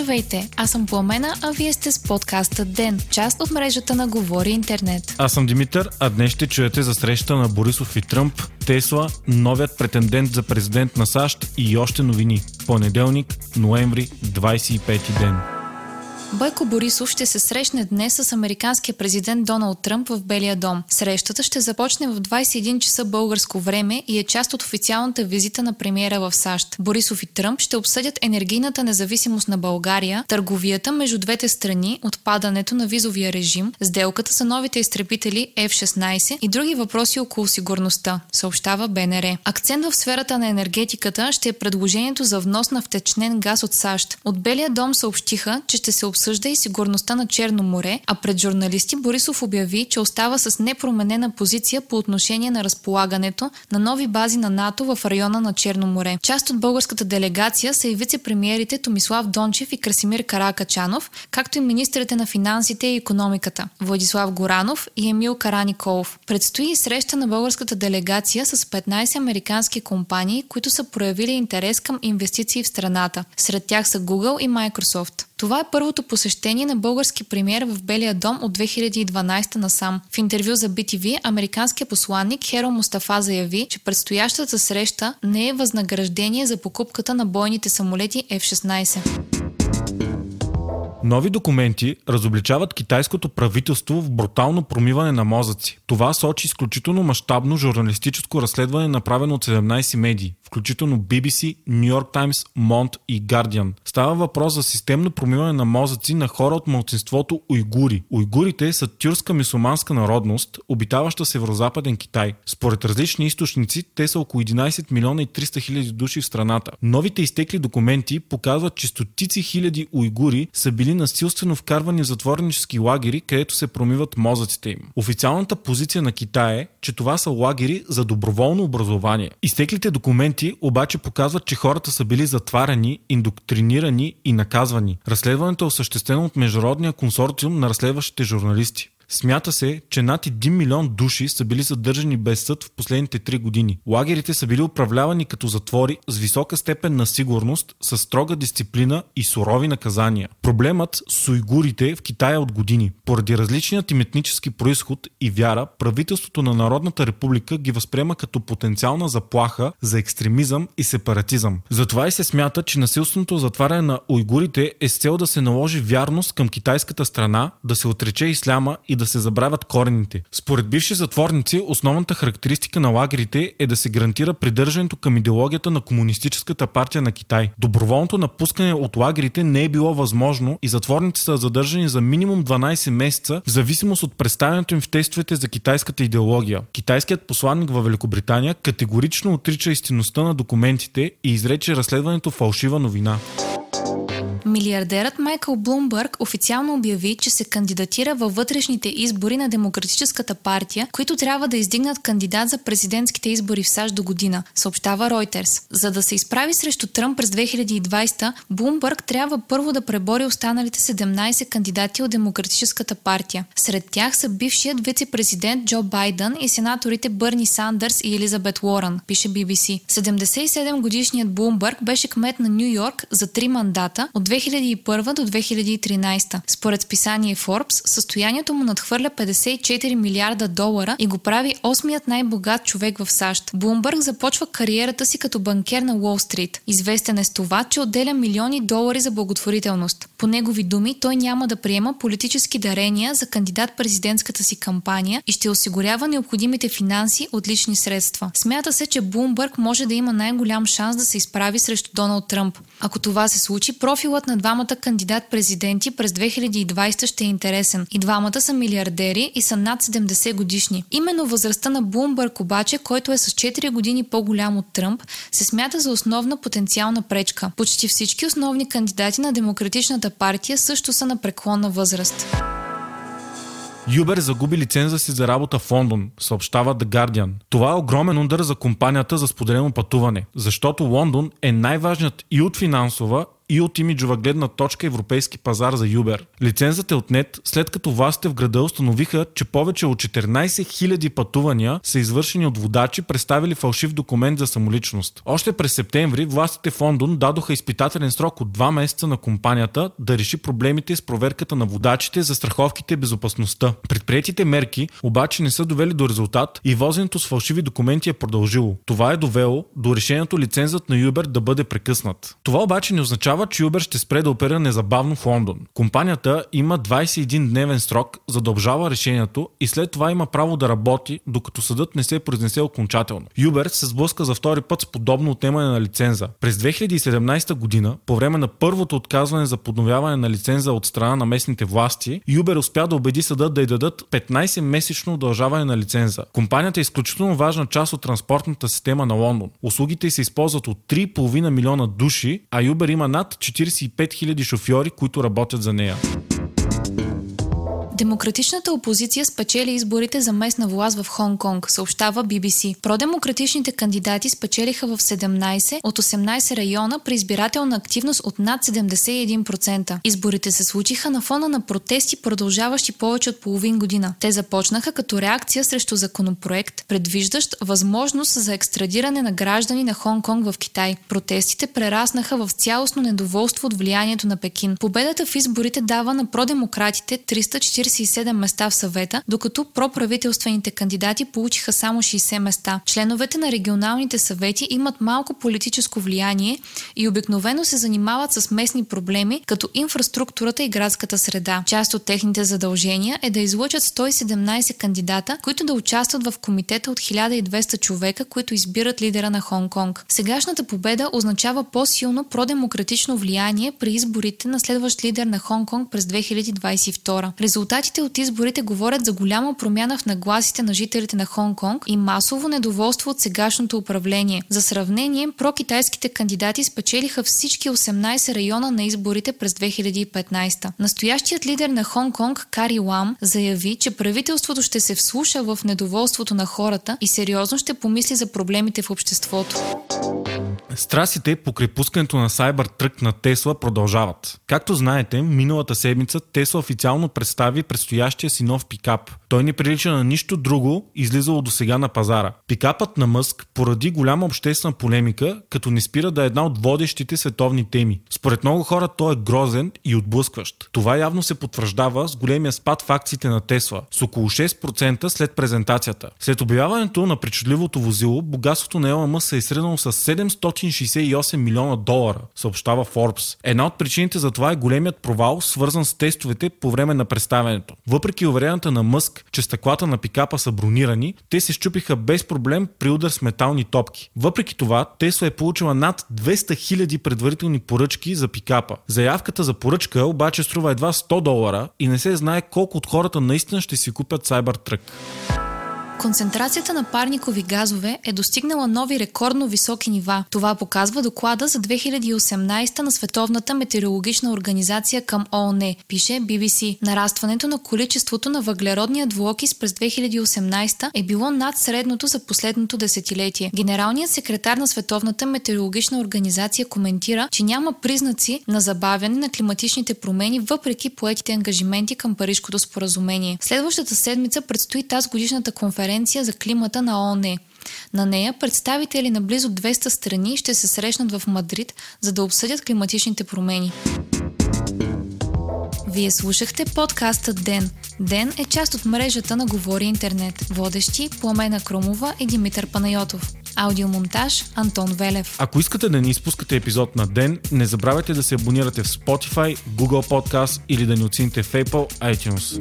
Здравейте, аз съм Пламена, а вие сте с подкаста ДЕН, част от мрежата на Говори Интернет. Аз съм Димитър, а днес ще чуете за среща на Борисов и Тръмп, Тесла, новият претендент за президент на САЩ и още новини. Понеделник, ноември, 25 ден. Бойко Борисов ще се срещне днес с американския президент Доналд Тръмп в Белия дом. Срещата ще започне в 21 часа българско време и е част от официалната визита на премиера в САЩ. Борисов и Тръмп ще обсъдят енергийната независимост на България, търговията между двете страни, отпадането на визовия режим, сделката за новите изтребители F-16 и други въпроси около сигурността, съобщава БНР. Акцент в сферата на енергетиката ще е предложението за внос на втечнен газ от САЩ. От Белия дом съобщиха, че ще се обсъжда обсъжда и сигурността на Черно море, а пред журналисти Борисов обяви, че остава с непроменена позиция по отношение на разполагането на нови бази на НАТО в района на Черно море. Част от българската делегация са и вице-премиерите Томислав Дончев и Красимир Каракачанов, както и министрите на финансите и економиката Владислав Горанов и Емил Караниколов. Предстои и среща на българската делегация с 15 американски компании, които са проявили интерес към инвестиции в страната. Сред тях са Google и Microsoft. Това е първото посещение на български премьер в Белия дом от 2012 насам. В интервю за BTV американският посланник Херо Мустафа заяви, че предстоящата среща не е възнаграждение за покупката на бойните самолети F-16. Нови документи разобличават китайското правителство в брутално промиване на мозъци. Това сочи изключително мащабно журналистическо разследване, направено от 17 медии включително BBC, New York Times, Mont и Guardian. Става въпрос за системно промиване на мозъци на хора от мълцинството уйгури. Уйгурите са тюркска мисуманска народност, обитаваща северо-западен Китай. Според различни източници, те са около 11 милиона и 300 хиляди души в страната. Новите изтекли документи показват, че стотици хиляди уйгури са били насилствено вкарвани в затворнически лагери, където се промиват мозъците им. Официалната позиция на Китай е, че това са лагери за доброволно образование. Изтеклите документи обаче показват, че хората са били затваряни, индоктринирани и наказвани. Разследването е осъществено от Международния консорциум на разследващите журналисти. Смята се, че над 1 милион души са били задържани без съд в последните 3 години. Лагерите са били управлявани като затвори с висока степен на сигурност, с строга дисциплина и сурови наказания. Проблемът с уйгурите в Китая е от години. Поради различният им етнически происход и вяра, правителството на Народната република ги възприема като потенциална заплаха за екстремизъм и сепаратизъм. Затова и се смята, че насилственото затваряне на уйгурите е с цел да се наложи вярност към китайската страна, да се отрече исляма и да се забравят корените. Според бивши затворници, основната характеристика на лагерите е да се гарантира придържането към идеологията на Комунистическата партия на Китай. Доброволното напускане от лагерите не е било възможно и затворници са задържани за минимум 12 месеца в зависимост от представянето им в тестовете за китайската идеология. Китайският посланник във Великобритания категорично отрича истинността на документите и изрече разследването фалшива новина. Милиардерът Майкъл Блумбърг официално обяви, че се кандидатира във вътрешните избори на Демократическата партия, които трябва да издигнат кандидат за президентските избори в САЩ до година, съобщава Reuters. За да се изправи срещу Тръмп през 2020, Блумбърг трябва първо да пребори останалите 17 кандидати от Демократическата партия. Сред тях са бившият вице-президент Джо Байден и сенаторите Бърни Сандърс и Елизабет Уорън, пише BBC. 77 годишният Блумбърг беше кмет на Нью Йорк за три мандата от 2001 до 2013. Според списание Forbes, състоянието му надхвърля 54 милиарда долара и го прави осмият най-богат човек в САЩ. Блумбърг започва кариерата си като банкер на Уолл Стрит. Известен е с това, че отделя милиони долари за благотворителност. По негови думи, той няма да приема политически дарения за кандидат президентската си кампания и ще осигурява необходимите финанси от лични средства. Смята се, че Блумбърг може да има най-голям шанс да се изправи срещу Доналд Тръмп. Ако това се случи, профилът на двамата кандидат-президенти през 2020 ще е интересен. И двамата са милиардери и са над 70 годишни. Именно възрастта на Блумбърг обаче, който е с 4 години по-голям от Тръмп, се смята за основна потенциална пречка. Почти всички основни кандидати на Демократичната партия също са на преклонна възраст. Юбер загуби лиценза си за работа в Лондон, съобщава The Guardian. Това е огромен удар за компанията за споделено пътуване, защото Лондон е най-важният и от финансова и от имиджова гледна точка европейски пазар за Юбер. Лицензът е отнет след като властите в града установиха, че повече от 14 000 пътувания са извършени от водачи, представили фалшив документ за самоличност. Още през септември властите в Лондон дадоха изпитателен срок от 2 месеца на компанията да реши проблемите с проверката на водачите за страховките и безопасността. Предприятите мерки обаче не са довели до резултат и возенето с фалшиви документи е продължило. Това е довело до решението лицензът на Uber да бъде прекъснат. Това обаче не означава, че Uber ще спре да оперира незабавно в Лондон. Компанията има 21-дневен срок за да обжава решението и след това има право да работи, докато съдът не се произнесе окончателно. Uber се сблъска за втори път с подобно отнемане на лиценза. През 2017 година, по време на първото отказване за подновяване на лиценза от страна на местните власти, Uber успя да убеди съда да й дадат 15-месечно удължаване на лиценза. Компанията е изключително важна част от транспортната система на Лондон. Услугите се използват от 3,5 милиона души, а Uber има над 45 000 шофьори, които работят за нея. Демократичната опозиция спечели изборите за местна власт в Хонг-Конг, съобщава BBC. Продемократичните кандидати спечелиха в 17 от 18 района при избирателна активност от над 71%. Изборите се случиха на фона на протести, продължаващи повече от половин година. Те започнаха като реакция срещу законопроект, предвиждащ възможност за екстрадиране на граждани на Хонг-Конг в Китай. Протестите прераснаха в цялостно недоволство от влиянието на Пекин. Победата в изборите дава на продемократите 340 47 места в съвета, докато проправителствените кандидати получиха само 60 места. Членовете на регионалните съвети имат малко политическо влияние и обикновено се занимават с местни проблеми, като инфраструктурата и градската среда. Част от техните задължения е да излъчат 117 кандидата, които да участват в комитета от 1200 човека, които избират лидера на Хонг-Конг. Сегашната победа означава по-силно продемократично влияние при изборите на следващ лидер на Хонг-Конг през 2022. Резултат Резултатите от изборите говорят за голяма промяна в нагласите на жителите на Хонг-Конг и масово недоволство от сегашното управление. За сравнение, прокитайските кандидати спечелиха всички 18 района на изборите през 2015. Настоящият лидер на Хонг-Конг, Кари Лам, заяви, че правителството ще се вслуша в недоволството на хората и сериозно ще помисли за проблемите в обществото. Страстите по крепускането на Cybertruck на Тесла продължават. Както знаете, миналата седмица Тесла официално представи предстоящия си нов пикап. Той не прилича на нищо друго, излизало до сега на пазара. Пикапът на Мъск поради голяма обществена полемика, като не спира да е една от водещите световни теми. Според много хора той е грозен и отблъскващ. Това явно се потвърждава с големия спад в акциите на Тесла, с около 6% след презентацията. След обявяването на причудливото возило, богатството на Елон се е среднало с 768 милиона долара, съобщава Forbes. Една от причините за това е големият провал, свързан с тестовете по време на представянето. Въпреки уверенията на Мъск, че стъклата на пикапа са бронирани, те се щупиха без проблем при удар с метални топки. Въпреки това, Тесла е получила над 200 000 предварителни поръчки за пикапа. Заявката за поръчка обаче струва едва 100 долара и не се знае колко от хората наистина ще си купят Cybertruck. Концентрацията на парникови газове е достигнала нови рекордно високи нива. Това показва доклада за 2018 на Световната метеорологична организация към ООН, пише BBC. Нарастването на количеството на въглеродния двуокис през 2018 е било над средното за последното десетилетие. Генералният секретар на Световната метеорологична организация коментира, че няма признаци на забавяне на климатичните промени въпреки поетите ангажименти към Парижкото споразумение. Следващата седмица предстои тази годишната конференция конференция за климата на ООН. На нея представители на близо 200 страни ще се срещнат в Мадрид, за да обсъдят климатичните промени. Вие слушахте подкаста Ден. Ден е част от мрежата на Говори Интернет. Водещи Пламена Кромова и Димитър Панайотов. Аудиомонтаж Антон Велев. Ако искате да не изпускате епизод на ден, не забравяйте да се абонирате в Spotify, Google Podcast или да ни оцените в Apple iTunes.